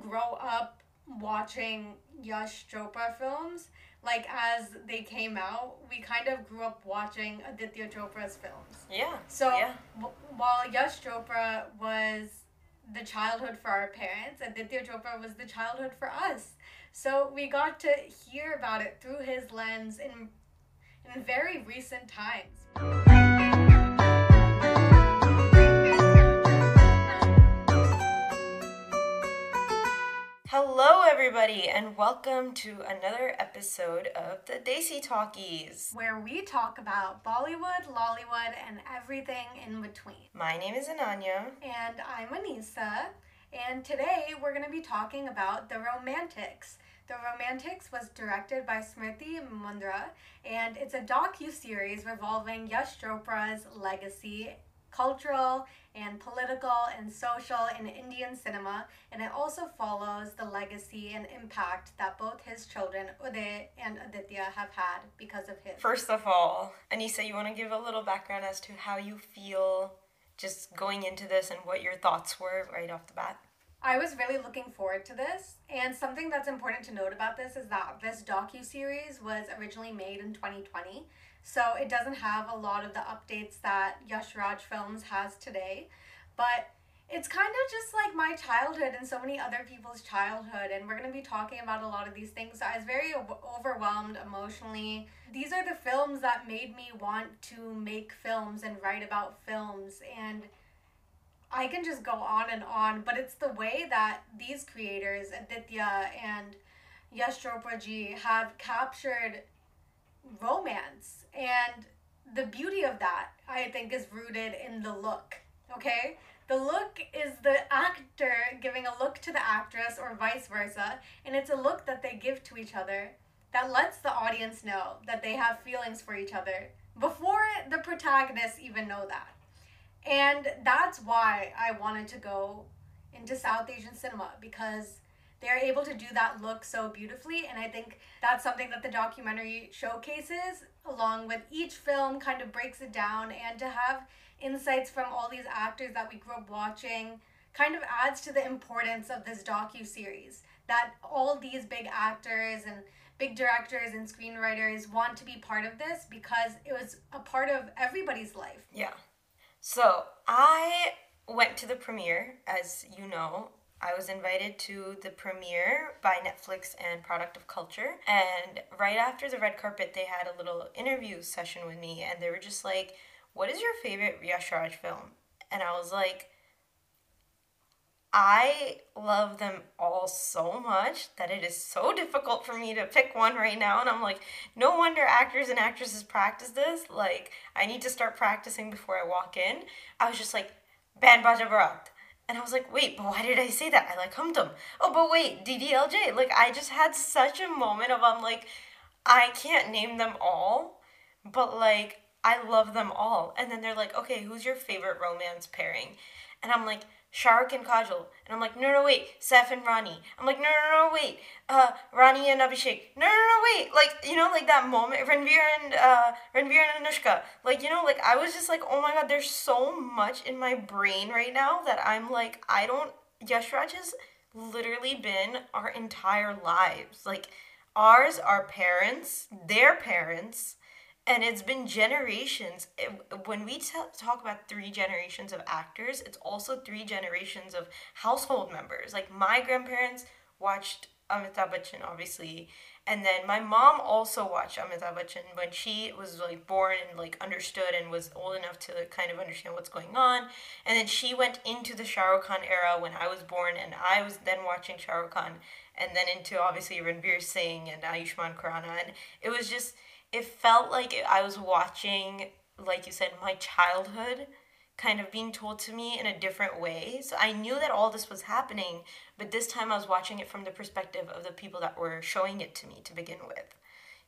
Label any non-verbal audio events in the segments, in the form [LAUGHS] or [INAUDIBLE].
didn't grow up watching Yash Chopra films. Like as they came out, we kind of grew up watching Aditya Chopra's films. Yeah. So Yeah. w- while Yash Chopra was the childhood for our parents, Aditya Chopra was the childhood for us. So we got to hear about it through his lens in in very recent times. Hello, everybody, and welcome to another episode of the Desi Talkies. Where we talk about Bollywood, Lollywood, and everything in between. My name is Ananya. And I'm Aneesa, and today we're going to be talking about The Romantics. The Romantics was directed by Smriti Mundhra, and it's a docu-series revolving Yash Chopra's legacy, cultural and political and social in Indian cinema, and it also follows the legacy and impact that both his children, Uday and Aditya, have had because of his. First of all, Aneesa, you want to give a little background as to how you feel just going into this and what your thoughts were right off the bat? I was really looking forward to this, and something that's important to note about this is that this docu series was originally made in 2020, so it doesn't have a lot of the updates that Yash Raj Films has today, but it's kind of just like my childhood and so many other people's childhood, and we're going to be talking about a lot of these things. So I was very overwhelmed emotionally. These are the films that made me want to make films and write about films, and I can just go on and on, but it's the way that these creators, Aditya and Yash Chopra have captured romance. And the beauty of that, I think, is rooted in the look. Okay? The look is the actor giving a look to the actress or vice versa, and it's a look that they give to each other that lets the audience know that they have feelings for each other before the protagonists even know that. And that's why I wanted to go into South Asian cinema because they're able to do that look so beautifully. And I think that's something that the documentary showcases, along with each film kind of breaks it down. And to have insights from all these actors that we grew up watching kind of adds to the importance of this docu series that all these big actors and big directors and screenwriters want to be part of this because it was a part of everybody's life. Yeah. So I went to the premiere, as you know. I was invited to the premiere by Netflix and Product of Culture. And right after the red carpet, they had a little interview session with me, and they were just like, What is your favorite Yash Raj film? And I was like, I love them all so much that it is so difficult for me to pick one right now. And I'm like, no wonder actors and actresses practice this. Like, I need to start practicing before I walk in. I was just like, Band Baja. And I was like, wait, but why did I say that? I like Hum Tum. Oh, but wait, DDLJ. Like, I just had such a moment of, I'm like, I can't name them all, but like, I love them all. And then they're like, okay, who's your favorite romance pairing? And I'm like, Shah Rukh and Kajol. And I'm like, no, no, wait, Saif and Rani. I'm like, no, no, no, wait, uh, Rani and Abhishek. No, no, no, wait. Like, you know, like that moment, Ranveer and, uh, Ranveer and Anushka. Like, you know, like I was just like, oh my god, there's so much in my brain right now that I'm like, I don't, Yashraj has literally been our entire lives. Like, ours, our parents, their parents, and it's been generations. When we t- talk about three generations of actors, it's also three generations of household members. Like my grandparents watched Amitabh Bachchan, obviously, and then my mom also watched Amitabh Bachchan when she was like born and like understood and was old enough to kind of understand what's going on. And then she went into the Shah Rukh Khan era when I was born, and I was then watching Shah Rukh Khan, and then into obviously Ranveer Singh and Ayushmann Khurrana, and it was just it felt like I was watching, like you said, my childhood kind of being told to me in a different way. So I knew that all this was happening, but this time I was watching it from the perspective of the people that were showing it to me to begin with,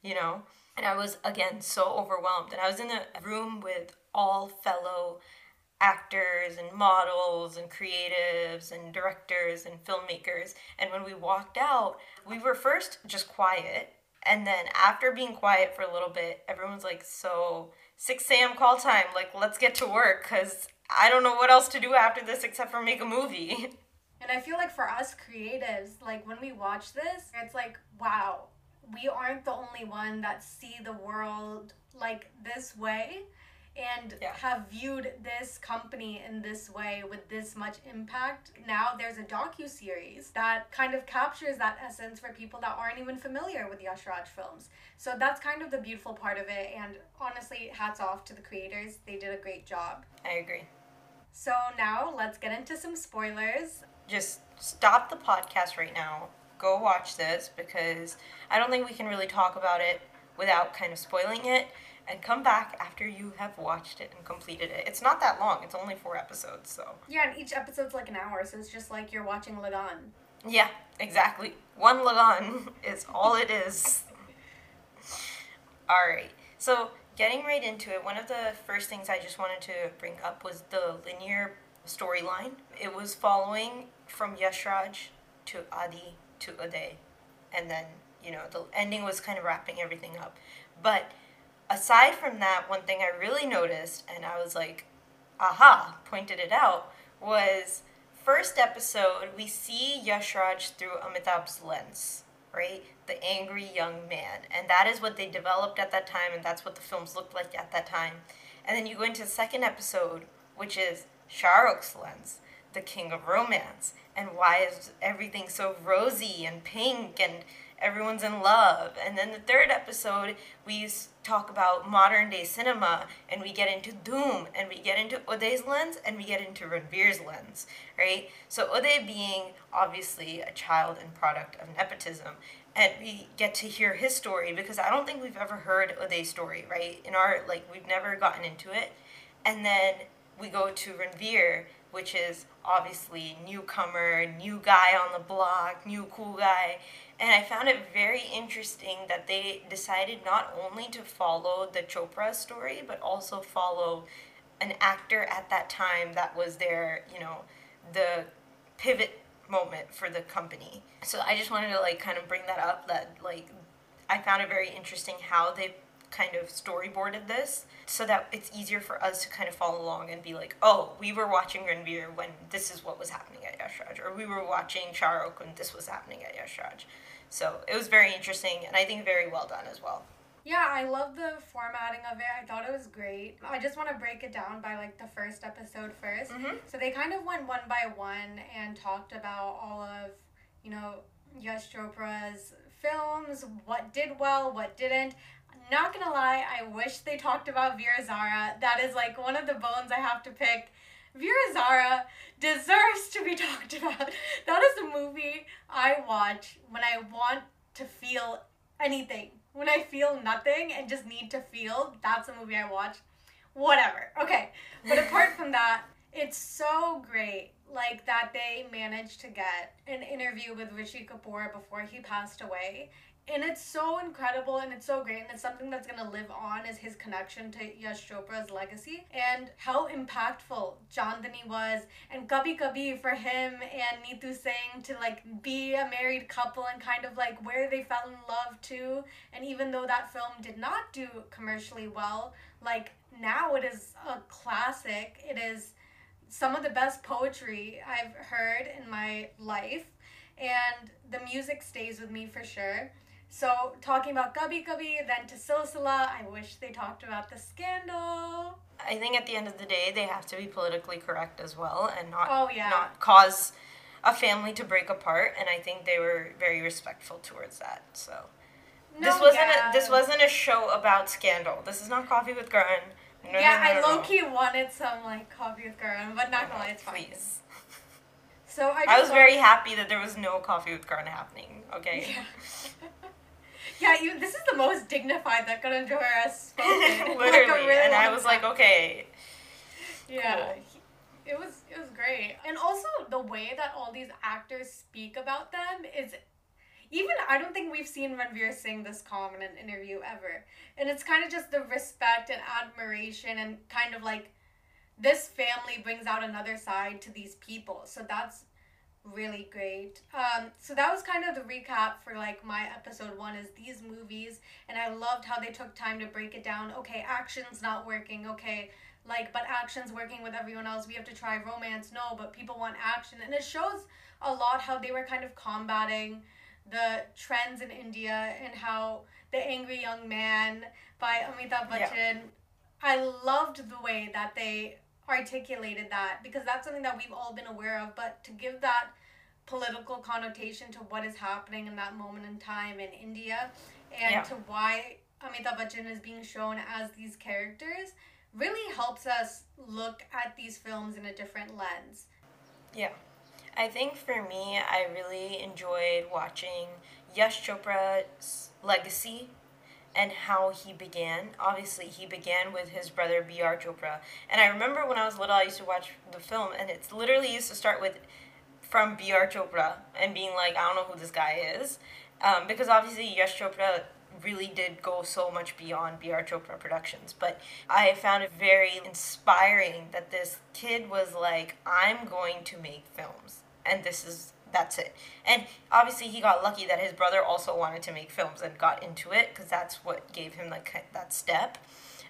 you know? And I was, again, so overwhelmed. And I was in a room with all fellow actors and models and creatives and directors and filmmakers. And when we walked out, we were first just quiet. And then after being quiet for a little bit, everyone's like, so 6 a.m. call time, like, let's get to work because I don't know what else to do after this except for make a movie. And I feel like for us creatives, like when we watch this, it's like, wow, we aren't the only one that see the world like this way and Yeah. have viewed this company in this way with this much impact. Now there's a docu series that kind of captures that essence for people that aren't even familiar with Yash Raj films. So that's kind of the beautiful part of it. And honestly, hats off to the creators. They did a great job. I agree. So now let's get into some spoilers. Just stop the podcast right now. Go watch this because I don't think we can really talk about it without kind of spoiling it. And come back after you have watched it and completed it. It's not that long. It's only four episodes, so Yeah, and each episode's like an hour, so it's just like you're watching Lagaan. yeah, exactly. One Lagaan [LAUGHS] is all it is. [LAUGHS] All right. So, getting right into it, one of the first things I just wanted to bring up was the linear storyline. It was following from Yashraj to Adi to Uday, and then you know the ending was kind of wrapping everything up. But aside from that, one thing I really noticed, and I was like, aha, pointed it out, was first episode we see Yashraj through Amitabh's lens, right? The angry young man. And that is what they developed at that time, and that's what the films looked like at that time. And then you go into the second episode, which is Shah Rukh's lens, the king of romance. And why is everything so rosy and pink and everyone's in love? And then the third episode, we talk about modern day cinema and we get into Dhoom and we get into Uday's lens and we get into Ranveer's lens, right? So Uday being obviously a child and product of nepotism. And we get to hear his story because I don't think we've ever heard Uday's story, right? In our, like, we've never gotten into it. And then we go to Ranveer, which is obviously newcomer, new guy on the block, new cool guy. And I found it very interesting that they decided not only to follow the Chopra story, but also follow an actor at that time that was their, you know, the pivot moment for the company. So I just wanted to like kind of bring that up that like I found it very interesting how they kind of storyboarded this so that it's easier for us to kind of follow along and be like, oh, we were watching Ranveer when this is what was happening at Yashraj, or we were watching Shah Rukh when this was happening at Yashraj. So it was very interesting and I think very well done as well. Yeah, I love the formatting of it. I thought it was great. I just want to break it down by like the first episode 1st Mhm. So they kind of went one by one and talked about all of, you know, Yash Chopra's films, what did well, what didn't. Not gonna lie, I wish they talked about Veer Zara. That is like one of the bones I have to pick. Veer Zara deserves to be [LAUGHS] talked about. That is a movie I watch when I want to feel anything. When I feel nothing and just need to feel, that's a movie I watch. Whatever. Okay. But apart from [LAUGHS] that, it's so great like that they managed to get an interview with Rishi Kapoor before he passed away. And it's so incredible and it's so great and it's something that's gonna live on is his connection to Yash Chopra's legacy and how impactful Chandni was and Kabhi Kabhi for him and Neetu Singh to like be a married couple and kind of like where they fell in love too. And even though that film did not do commercially well, like now it is a classic. It is some of the best poetry I've heard in my life, and the music stays with me for sure. So, talking about Kabhi Kabhi, then to Silsila, I wish they talked about the scandal. I think at the end of the day, they have to be politically correct as well and not Oh, yeah. not cause a family to break apart. And I think they were very respectful towards that. So this wasn't yeah. a, this wasn't a show about scandal. This is not Coffee with Karan. No, yeah, no, no, I no, low no. key wanted some like coffee with Karan, but not gonna lie, it's fine. Please. So I, I was very happy that there was no Coffee with Karan happening. Okay. Yeah. [LAUGHS] yeah, you. This is the most dignified that Karan Johar has spoken. [LAUGHS] Literally, like, really and I was like, okay, Yeah. Cool. he- It was it was great. And also the way that all these actors speak about them is even I don't think we've seen Ranveer Singh this calm in an interview ever. And it's kind of just the respect and admiration and kind of like this family brings out another side to these people. So that's really great. Um, so that was kind of the recap for like my episode one is these movies, and I loved how they took time to break it down. Okay, action's not working. Okay, like but action's working with everyone else. We have to try romance. No, but people want action, and it shows a lot how they were kind of combating the trends in India and how the angry young man by Amitabh Bachchan. Yeah. I loved the way that they articulated that because that's something that we've all been aware of, but to give that political connotation to what is happening in that moment in time in India and yeah. to why Amitabh Bachchan is being shown as these characters really helps us look at these films in a different lens. Yeah. I think for me, I really enjoyed watching Yash Chopra's legacy and how he began. Obviously, he began with his brother B.R. Chopra. And I remember when I was little, I used to watch the film, and it's literally used to start with from B.R. Chopra and being like, I don't know who this guy is. Um, because obviously, Yash Chopra really did go so much beyond B.R. Chopra Productions. But I found it very inspiring that this kid was like, I'm going to make films. And this is that's it. And obviously, he got lucky that his brother also wanted to make films and got into it because that's what gave him like that step.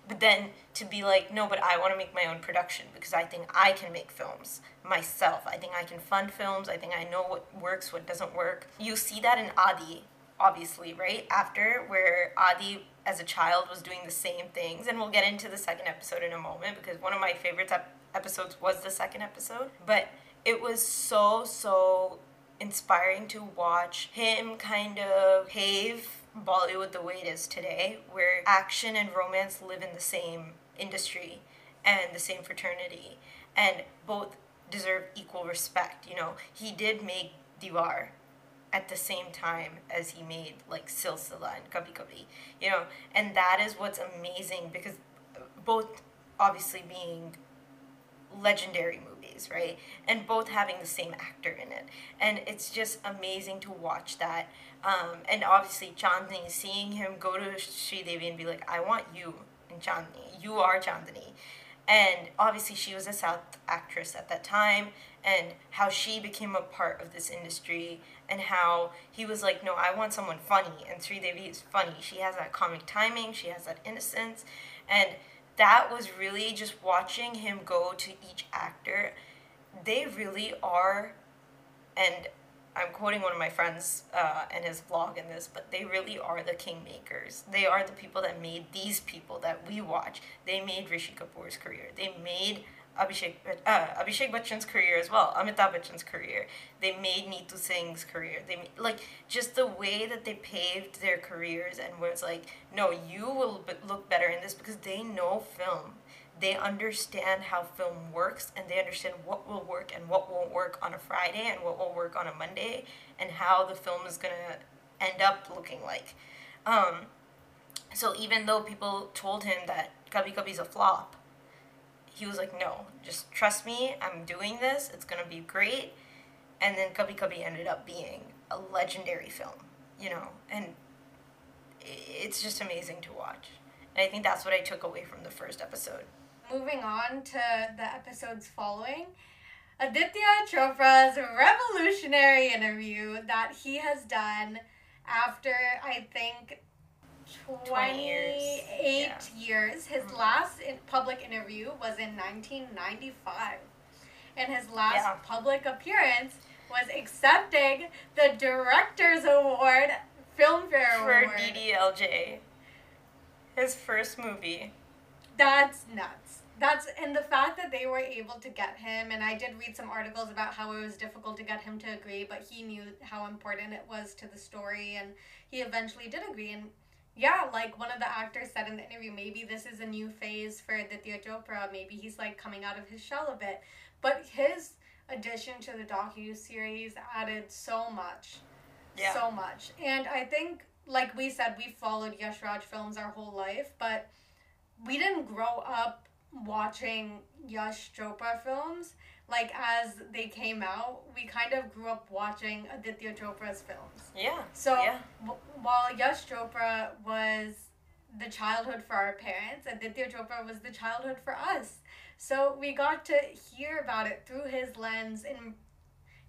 But then to be like, no, but I want to make my own production because I think I can make films myself. I think I can fund films. I think I know what works, what doesn't work. You see that in Adi, obviously, right? After, where Adi as a child was doing the same things. And we'll get into the second episode in a moment because one of my favorite ep- episodes was the second episode. But it was so, so inspiring to watch him kind of pave Bollywood the way it is today, where action and romance live in the same industry and the same fraternity, and both deserve equal respect. You know, he did make Deewaar at the same time as he made like Silsila and Kabhi Kabhi, you know, and that is what's amazing because uh, both obviously being legendary movies, right? And both having the same actor in it. And it's just amazing to watch that. Um, and obviously, Chandni, seeing him go to Sri Devi and be like, I want you in Chandni. You are Chandni. And obviously, she was a South actress at that time, and how she became a part of this industry, and how he was like, No, I want someone funny. And Sri Devi is funny. She has that comic timing, she has that innocence. And that was really just watching him go to each actor. They really are, and I'm quoting one of my friends uh, in his vlog in this, but they really are the kingmakers. They are the people that made these people that we watch. They made Rishi Kapoor's career. They made Abhishek, uh, Abhishek Bachchan's career as well, Amitabh Bachchan's career. They made Neetu Singh's career. They like just the way that they paved their careers and it's like, no, you will look better in this because they know film. They understand how film works and they understand what will work and what won't work on a Friday and what will work on a Monday and how the film is gonna end up looking like. Um, so even though people told him that Kabhi Kabhi's a flop, he was like, no, just trust me. I'm doing this. It's gonna be great. And then Kabhi Kabhi ended up being a legendary film, you know, and it's just amazing to watch. And I think that's what I took away from the first episode. Moving on to the episodes following, Aditya Chopra's revolutionary interview that he has done after I think 28 years. Yeah. years. His mm-hmm. last in public interview was in 1995. And his last yeah. public appearance was accepting the Director's Award, Filmfare For Award. For DDLJ. His first movie. That's nuts. That's and the fact that they were able to get him and I did read some articles about how it was difficult to get him to agree, but he knew how important it was to the story and he eventually did agree and yeah, like one of the actors said in the interview, maybe this is a new phase for Aditya Chopra. Maybe he's like coming out of his shell a bit. But his addition to the docu series added so much, yeah. so much. And I think, like we said, we followed Yash Raj films our whole life, but we didn't grow up watching Yash Chopra films like as they came out, we kind of grew up watching Aditya Chopra's films. Yeah. So yeah. W- while Yash Chopra was the childhood for our parents, Aditya Chopra was the childhood for us. So we got to hear about it through his lens in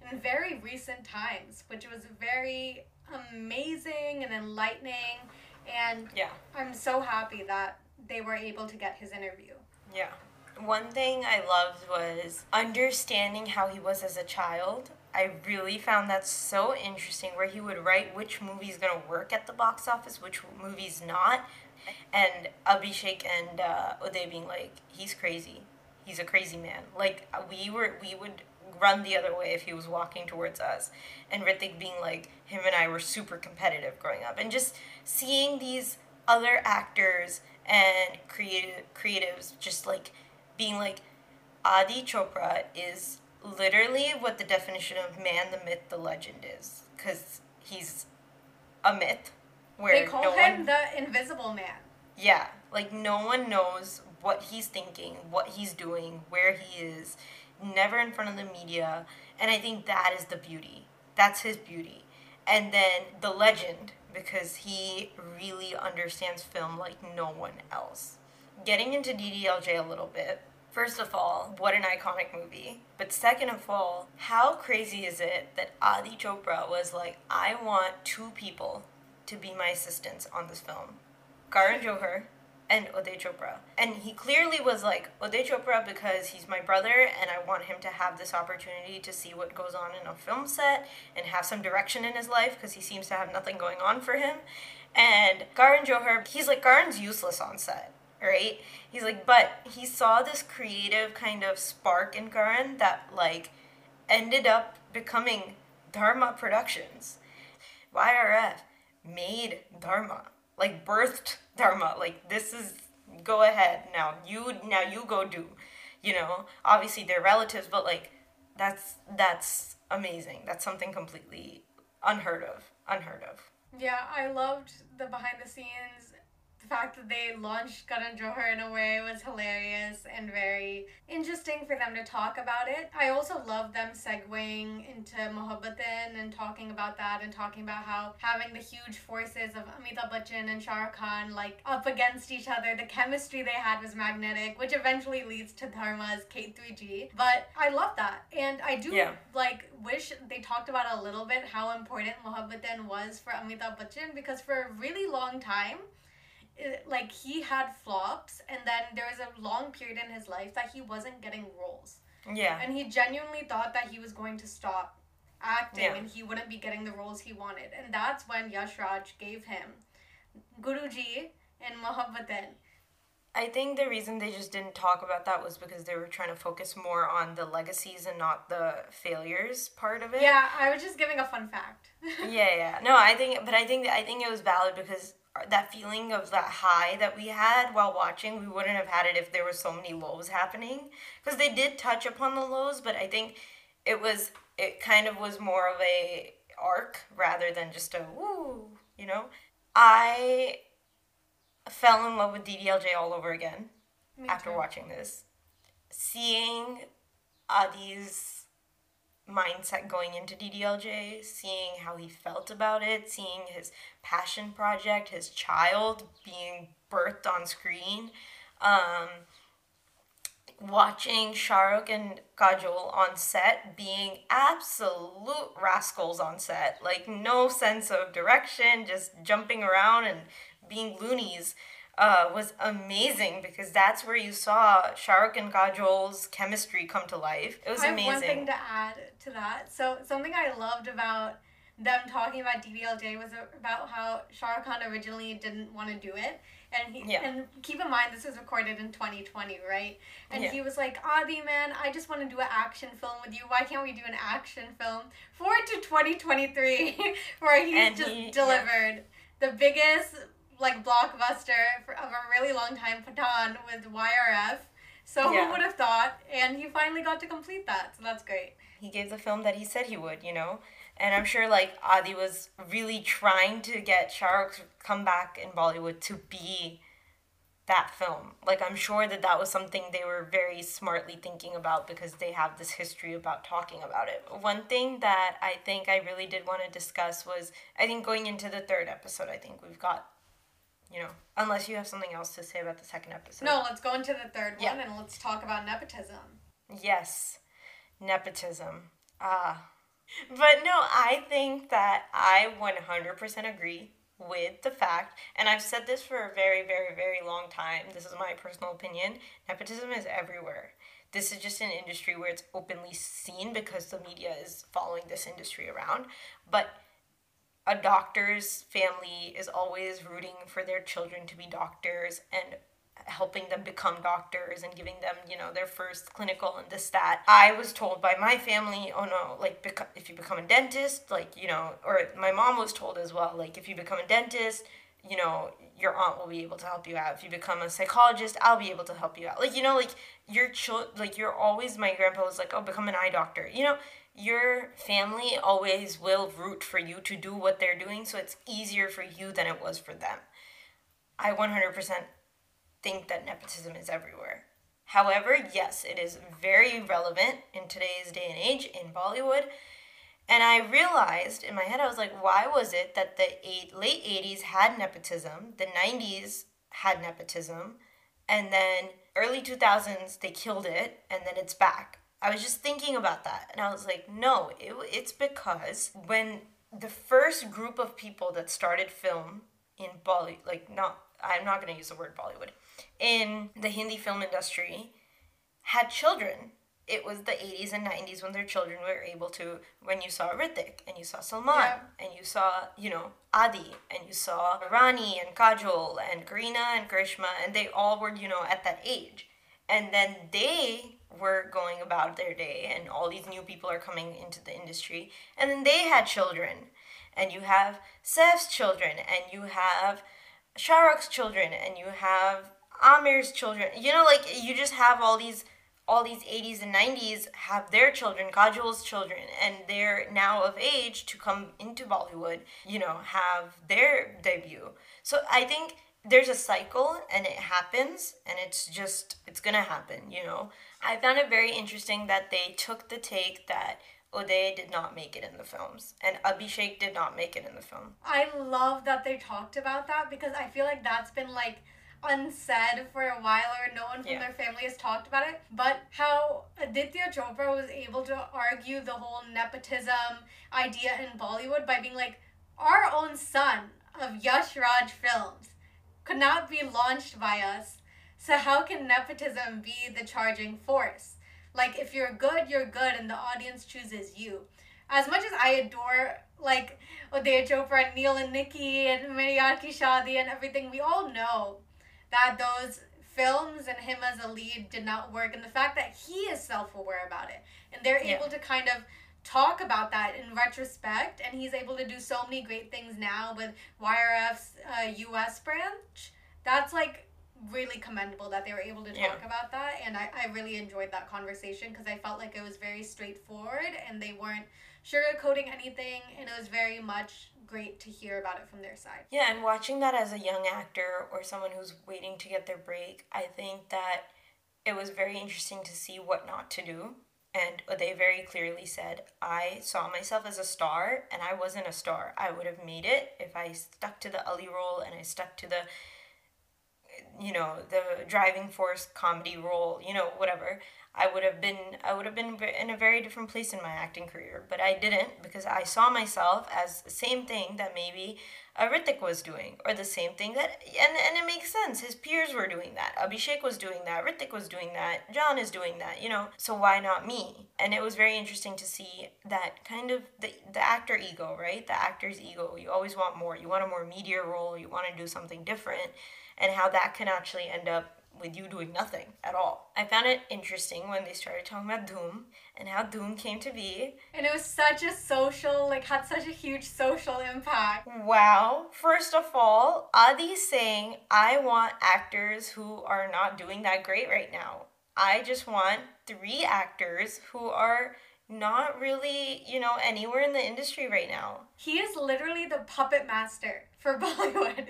in very recent times, which was very amazing and enlightening. And yeah. I'm so happy that they were able to get his interview. Yeah. One thing I loved was understanding how he was as a child. I really found that so interesting where he would write which movie's gonna work at the box office, which movie's not, and Abhishek and uh, Uday being like, he's crazy, he's a crazy man. Like we were, we would run the other way if he was walking towards us, and Hrithik being like, him and I were super competitive growing up, and just seeing these other actors and creative creatives just like being like Adi Chopra is literally what the definition of man, the myth, the legend is, because he's a myth. Where they call no him one, the Invisible Man. Yeah, like no one knows what he's thinking, what he's doing, where he is, never in front of the media, and I think that is the beauty. That's his beauty. And then the legend, because he really understands film like no one else. Getting into DDLJ a little bit, First of all, what an iconic movie. But second of all, how crazy is it that Adi Chopra was like, I want two people to be my assistants on this film Karan Johar and Uday Chopra. And he clearly was like, Uday Chopra because he's my brother and I want him to have this opportunity to see what goes on in a film set and have some direction in his life because he seems to have nothing going on for him. And Karan Johar, he's like, Karan's useless on set right? He's like, but he saw this creative kind of spark in Karan that like ended up becoming Dharma Productions. YRF made Dharma, like birthed Dharma. Like this is go ahead now. You now you go do. You know, obviously they're relatives, but like that's that's amazing. That's something completely unheard of. Unheard of. Yeah, I loved the behind the scenes fact that they launched Karan Johar in a way was hilarious and very interesting for them to talk about it. I also love them segueing into Mohabbatein and talking about that and talking about how having the huge forces of Amitabh Bachchan and Shah Rukh Khan like up against each other, the chemistry they had was magnetic, which eventually leads to Dharma's K3G. But I love that. And I do yeah. like wish they talked about a little bit how important Mohabbatein was for Amitabh Bachchan because for a really long time it, like he had flops and then there was a long period in his life that he wasn't getting roles yeah and he genuinely thought that he was going to stop acting yeah. and he wouldn't be getting the roles he wanted and that's when Yash Raj gave him Guruji and Mohabbatein I think the reason they just didn't talk about that was because they were trying to focus more on the legacies and not the failures part of it. Yeah, I was just giving a fun fact. [LAUGHS] yeah, yeah. No, I think but I think I think it was valid because that feeling of that high that we had while watching, we wouldn't have had it if there were so many lows happening. Because they did touch upon the lows, but I think it was it kind of was more of a arc rather than just a woo, you know. I fell in love with DDLJ all over again Me after too. watching this. Seeing Adi's mindset going into DDLJ, seeing how he felt about it, seeing his passion project, his child being birthed on screen, um, watching Shah Rukh and Kajol on set being absolute rascals on set, like no sense of direction, just jumping around and being loonies uh, was amazing because that's where you saw Shah Rukh and Kajol's chemistry come to life. It was I have amazing. one thing to add to that. So something I loved about them talking about DDLJ was about how Shah Rukh Khan originally didn't want to do it. And he yeah. and keep in mind this was recorded in 2020, right? And yeah. he was like, Adi man, I just want to do an action film with you. Why can't we do an action film? Forward to 2023 [LAUGHS] where he's and just he, delivered yeah. the biggest like blockbuster for, of a really long time, Pathaan with YRF. So yeah. who would have thought? And he finally got to complete that, so that's great. He gave the film that he said he would, you know. And I'm sure like Adi was really trying to get Shah come back in Bollywood to be that film. Like I'm sure that that was something they were very smartly thinking about because they have this history about talking about it. One thing that I think I really did want to discuss was I think going into the third episode, I think we've got you know, unless you have something else to say about the second episode. No, let's go into the third yeah. one and let's talk about nepotism. Yes, nepotism. Ah. But no, I think that I 100% agree with the fact, and I've said this for a very, very, very long time. This is my personal opinion. Nepotism is everywhere. this is just an industry where it's openly seen because the media is following this industry around. But a doctor's family is always rooting for their children to be doctors and helping them become doctors and giving them, you know, their first clinical and this that. I was told by my family, oh no, like beca- if you become a dentist, like, you know, or my mom was told as well, like if you become a dentist, you know, your aunt will be able to help you out. If you become a psychologist, I'll be able to help you out. Like, you know, like your child, like you're always, my grandpa was like, oh, become an eye doctor. You know, your family always will root for you to do what they're doing, so it's easier for you than it was for them. I 100% think that nepotism is everywhere. However, yes, it is very relevant in today's day and age in Bollywood. And I realized in my head, I was like, why was it that the eight, late 80s had nepotism, the 90s had nepotism, and then early 2000s they killed it, and then it's back? I was just thinking about that, and I was like, no, it, it's because when the first group of people that started film in Bollywood, like not, I'm not going to use the word Bollywood, in the Hindi film industry had children. It was the 80s and 90s when their children were able to, when you saw Hrithik and you saw Salman yeah. and you saw, you know, Adi and you saw Rani and Kajol and Kareena and Karishma and they all were, you know, at that age. And then they were going about their day and all these new people are coming into the industry and then they had children and you have Saif's children and you have Shah children and you have Aamir's children. You know, like you just have all these all these 80s and 90s have their children, Kajol's children, and they're now of age to come into Bollywood, you know, have their debut. So I think there's a cycle and it happens and it's just it's gonna happen, you know. I found it very interesting that they took the take that Uday did not make it in the films, and Abhishek did not make it in the film. I love that they talked about that because I feel like that's been like unsaid for a while or no one from yeah. their family has talked about it. But how Aditya Chopra was able to argue the whole nepotism idea in Bollywood by being like, our own son of Yash Raj films could not be launched by us. So how can nepotism be the charging force? Like if you're good, you're good, and the audience chooses you. As much as I adore like Udaya Chopra and Neil and Nikki and Ki Shadi and everything, we all know that those films and him as a lead did not work, and the fact that he is self aware about it, and they're yeah. able to kind of talk about that in retrospect, and he's able to do so many great things now with YRF's uh, U.S. branch. That's like really commendable that they were able to talk yeah. about that and I, I really enjoyed that conversation because i felt like it was very straightforward and they weren't sugarcoating anything and it was very much great to hear about it from their side yeah and watching that as a young actor or someone who's waiting to get their break i think that it was very interesting to see what not to do and they very clearly said i saw myself as a star and i wasn't a star i would have made it if i stuck to the Ali role and i stuck to the you know the driving force comedy role you know whatever i would have been i would have been in a very different place in my acting career but i didn't because i saw myself as the same thing that maybe a Hrithik was doing or the same thing that and, and it makes sense. His peers were doing that. Abhishek was doing that. Hrithik was doing that. John is doing that you know so why not me? And it was very interesting to see that kind of the, the actor ego right? The actor's ego. You always want more. You want a more media role. You want to do something different and how that can actually end up with you doing nothing at all. I found it interesting when they started talking about Dhoom and how Dhoom came to be. And it was such a social, like, had such a huge social impact. Wow. First of all, Adi saying, I want actors who are not doing that great right now. I just want three actors who are not really, you know, anywhere in the industry right now. He is literally the puppet master for [LAUGHS] Bollywood.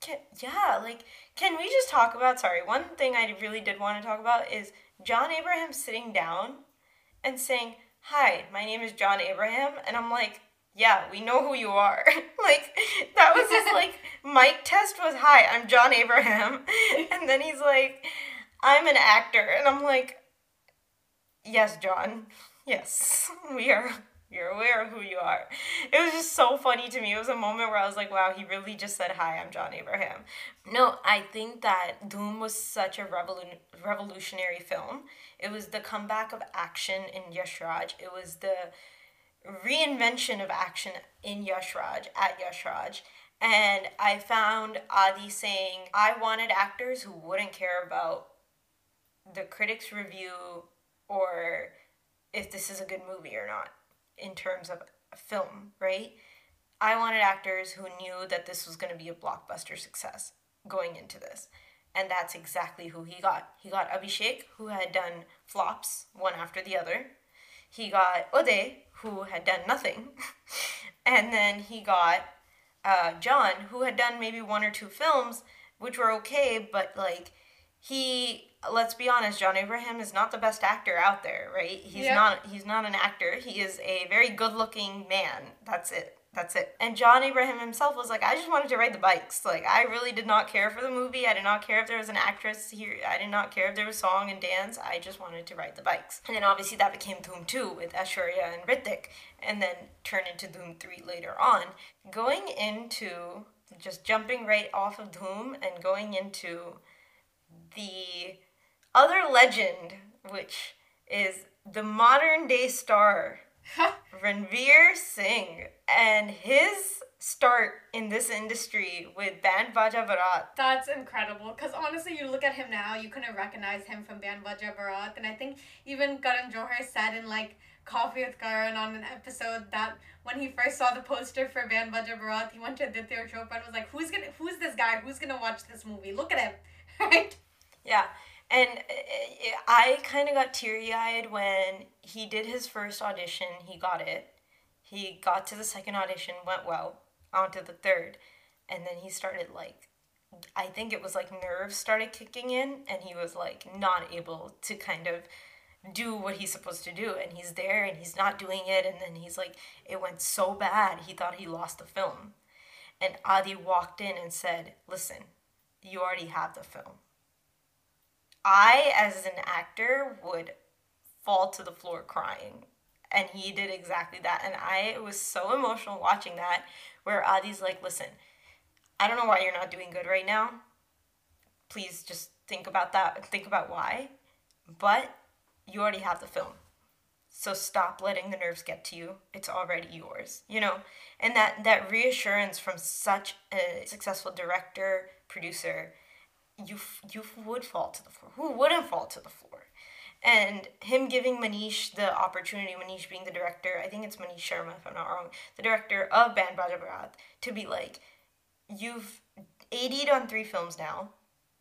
Can, yeah, like, can we just talk about? Sorry, one thing I really did want to talk about is John Abraham sitting down and saying, Hi, my name is John Abraham. And I'm like, Yeah, we know who you are. [LAUGHS] like, that was his, like, [LAUGHS] mic test was, Hi, I'm John Abraham. [LAUGHS] and then he's like, I'm an actor. And I'm like, Yes, John. Yes, we are You're aware of who you are. It was just so funny to me. It was a moment where I was like, wow, he really just said, hi, I'm John Abraham. No, I think that Dhoom was such a revolu- revolutionary film. It was the comeback of action in Yash Raj. It was the reinvention of action in Yash Raj, at Yash Raj. And I found Adi saying, I wanted actors who wouldn't care about the critics' review or if this is a good movie or not in terms of film, right? I wanted actors who knew that this was going to be a blockbuster success going into this. And that's exactly who he got. He got Abhishek, who had done flops one after the other. He got Uday, who had done nothing. [LAUGHS] and then he got uh, John, who had done maybe one or two films, which were okay, but like he let's be honest, John Abraham is not the best actor out there, right? He's not he's not an actor. He is a very good-looking man. That's it. That's it. And John Abraham himself was like, I just wanted to ride the bikes. Like, I really did not care for the movie. I did not care if there was an actress here. I did not care if there was song and dance. I just wanted to ride the bikes. And then obviously that became Dhoom 2 with Aishwarya and Hrithik, and then turned into Dhoom 3 later on. Going into just jumping right off of Dhoom and going into the other legend, which is the modern day star [LAUGHS] Ranveer Singh and his start in this industry with Band Baja Barat. That's incredible because honestly, you look at him now, you couldn't recognize him from Band Baja Barat. And I think even Karan Johar said in like Coffee with Karan on an episode that when he first saw the poster for Band Baja Barat, he went to Aditya Chopra and was like, "Who's gonna? Who's this guy? Who's gonna watch this movie? Look at him!" [LAUGHS] right? Yeah, and uh, I kind of got teary eyed when he did his first audition. He got it. He got to the second audition, went well, on to the third. And then he started like, I think it was like nerves started kicking in, and he was like not able to kind of do what he's supposed to do. And he's there and he's not doing it. And then he's like, it went so bad, he thought he lost the film. And Adi walked in and said, Listen, you already have the film I, as an actor, would fall to the floor crying. And he did exactly that. And I was so emotional watching that, where Adi's like, listen, I don't know why you're not doing good right now. Please just think about that. Think about why. But you already have the film. So stop letting the nerves get to you. It's already yours, you know? And that, that reassurance from such a successful director, producer, you you would fall to the floor. Who wouldn't fall to the floor? And him giving Manish the opportunity, Manish being the director, I think it's Manish Sharma if I'm not wrong, the director of Band Baja to be like, you've AD'd on three films now.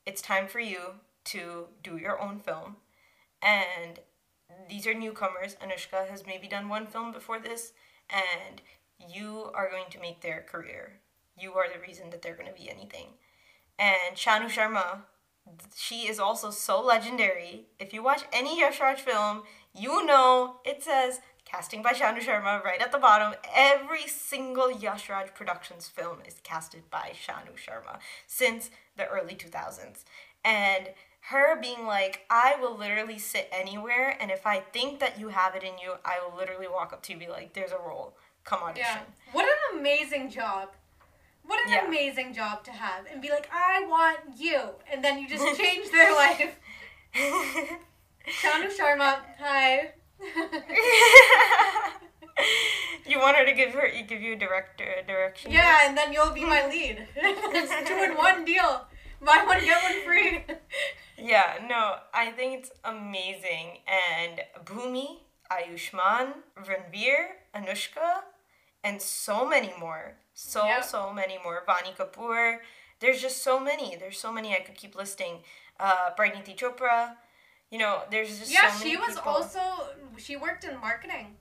It's time for you to do your own film. And these are newcomers. Anushka has maybe done one film before this, and you are going to make their career. You are the reason that they're going to be anything and Shanu Sharma. She is also so legendary. If you watch any Yash Raj film, you know it says casting by Shanu Sharma right at the bottom. Every single Yash Raj Productions film is casted by Shanu Sharma since the early 2000s. And her being like, I will literally sit anywhere, and if I think that you have it in you, I will literally walk up to you and be like, there's a role. Come audition. Yeah. What an amazing job. What an yeah. amazing job to have and be like, I want you, and then you just [LAUGHS] change their life. Shanu Sharma, hi. [LAUGHS] you want her to give her you give you a director uh, direction. Yeah, and then you'll be my [LAUGHS] lead. it's two in one deal. Buy one get one free. yeah, no, I think it's amazing, and Bhumi, Ayushmann, Ranveer, Anushka, and so many more so yep. so many more. Vaani Kapoor. There's just so many. There's so many I could keep listing. Uh, Parineeti Chopra. You know, there's just yeah. So she was people. also she worked in marketing.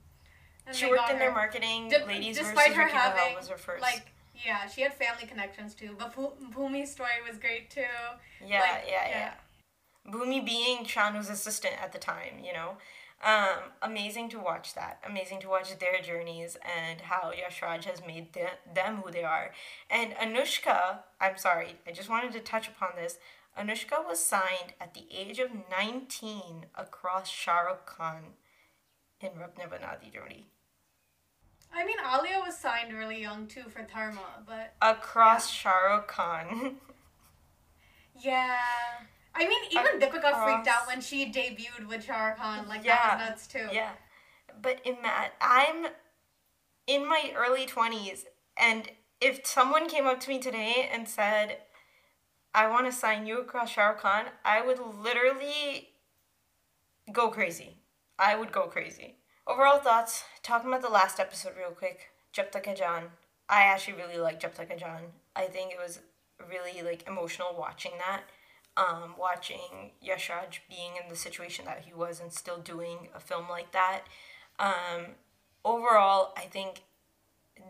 She worked in her. their marketing. D- Ladies despite her having was her first. Like yeah, she had family connections too. But Bhumi's story was great too. Yeah, like, yeah, yeah, yeah. Bhumi being Shanu's assistant at the time, you know. Um, amazing to watch that. Amazing to watch their journeys and how Yash Raj has made them who they are. And Anushka, I'm sorry, I just wanted to touch upon this. Anushka was signed at the age of 19 across Shah Rukh Khan in Rab Ne Bana Di Jodi. I mean, Alia was signed really young too for Dharma, but Across Shah Rukh Khan. [LAUGHS] yeah. I mean, even Deepika freaked out when she debuted with Shah Rukh Khan. Like, Yeah. that was nuts too. Yeah. But in that, I'm in my early 20s, and if someone came up to me today and said, I want to sign you across Shah Rukh Khan, I would literally go crazy. I would go crazy. Overall thoughts, talking about the last episode real quick, Jab Tak Hai I actually really like Jab Tak Hai I think it was really like emotional watching that. Um, watching Yashraj being in the situation that he was and still doing a film like that. Um, overall, I think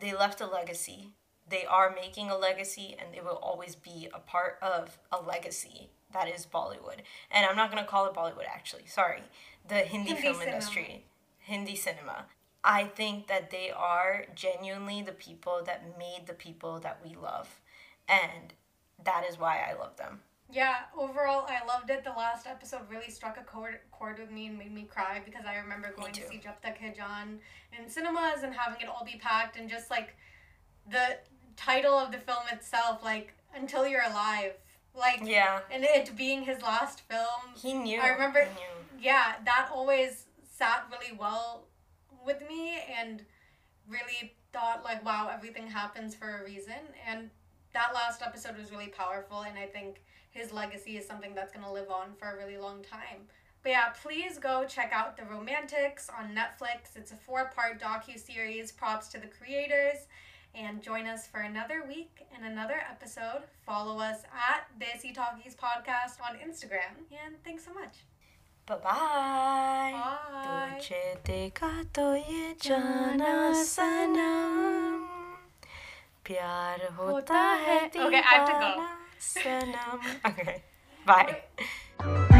they left a legacy. They are making a legacy, and they will always be a part of a legacy that is Bollywood. And I'm not gonna call it Bollywood, actually. Sorry, the Hindi, Hindi film cinema. industry, Hindi cinema. I think that they are genuinely the people that made the people that we love, and that is why I love them. Yeah, overall, I loved it. The last episode really struck a chord, chord with me and made me cry because I remember going to see Hai Jaan in cinemas and having it all be packed and just like the title of the film itself, like Until You're Alive, like Yeah, and it being his last film. he knew. I remember- knew. Yeah, that always sat really well with me and really thought like, wow, everything happens for a reason. And that last episode was really powerful, and I think his legacy is something that's gonna live on for a really long time. But yeah, please go check out The Romantics on Netflix. It's a four-part docu-series. Props to the creators. And join us for another week and another episode. Follow us at Desi Talkies Podcast on Instagram. And thanks so much. Bye bye. Bye. तुझे देखा तो ये जाना सनम प्यार होता है Okay, I have to go. Sanam. [LAUGHS] Okay, bye.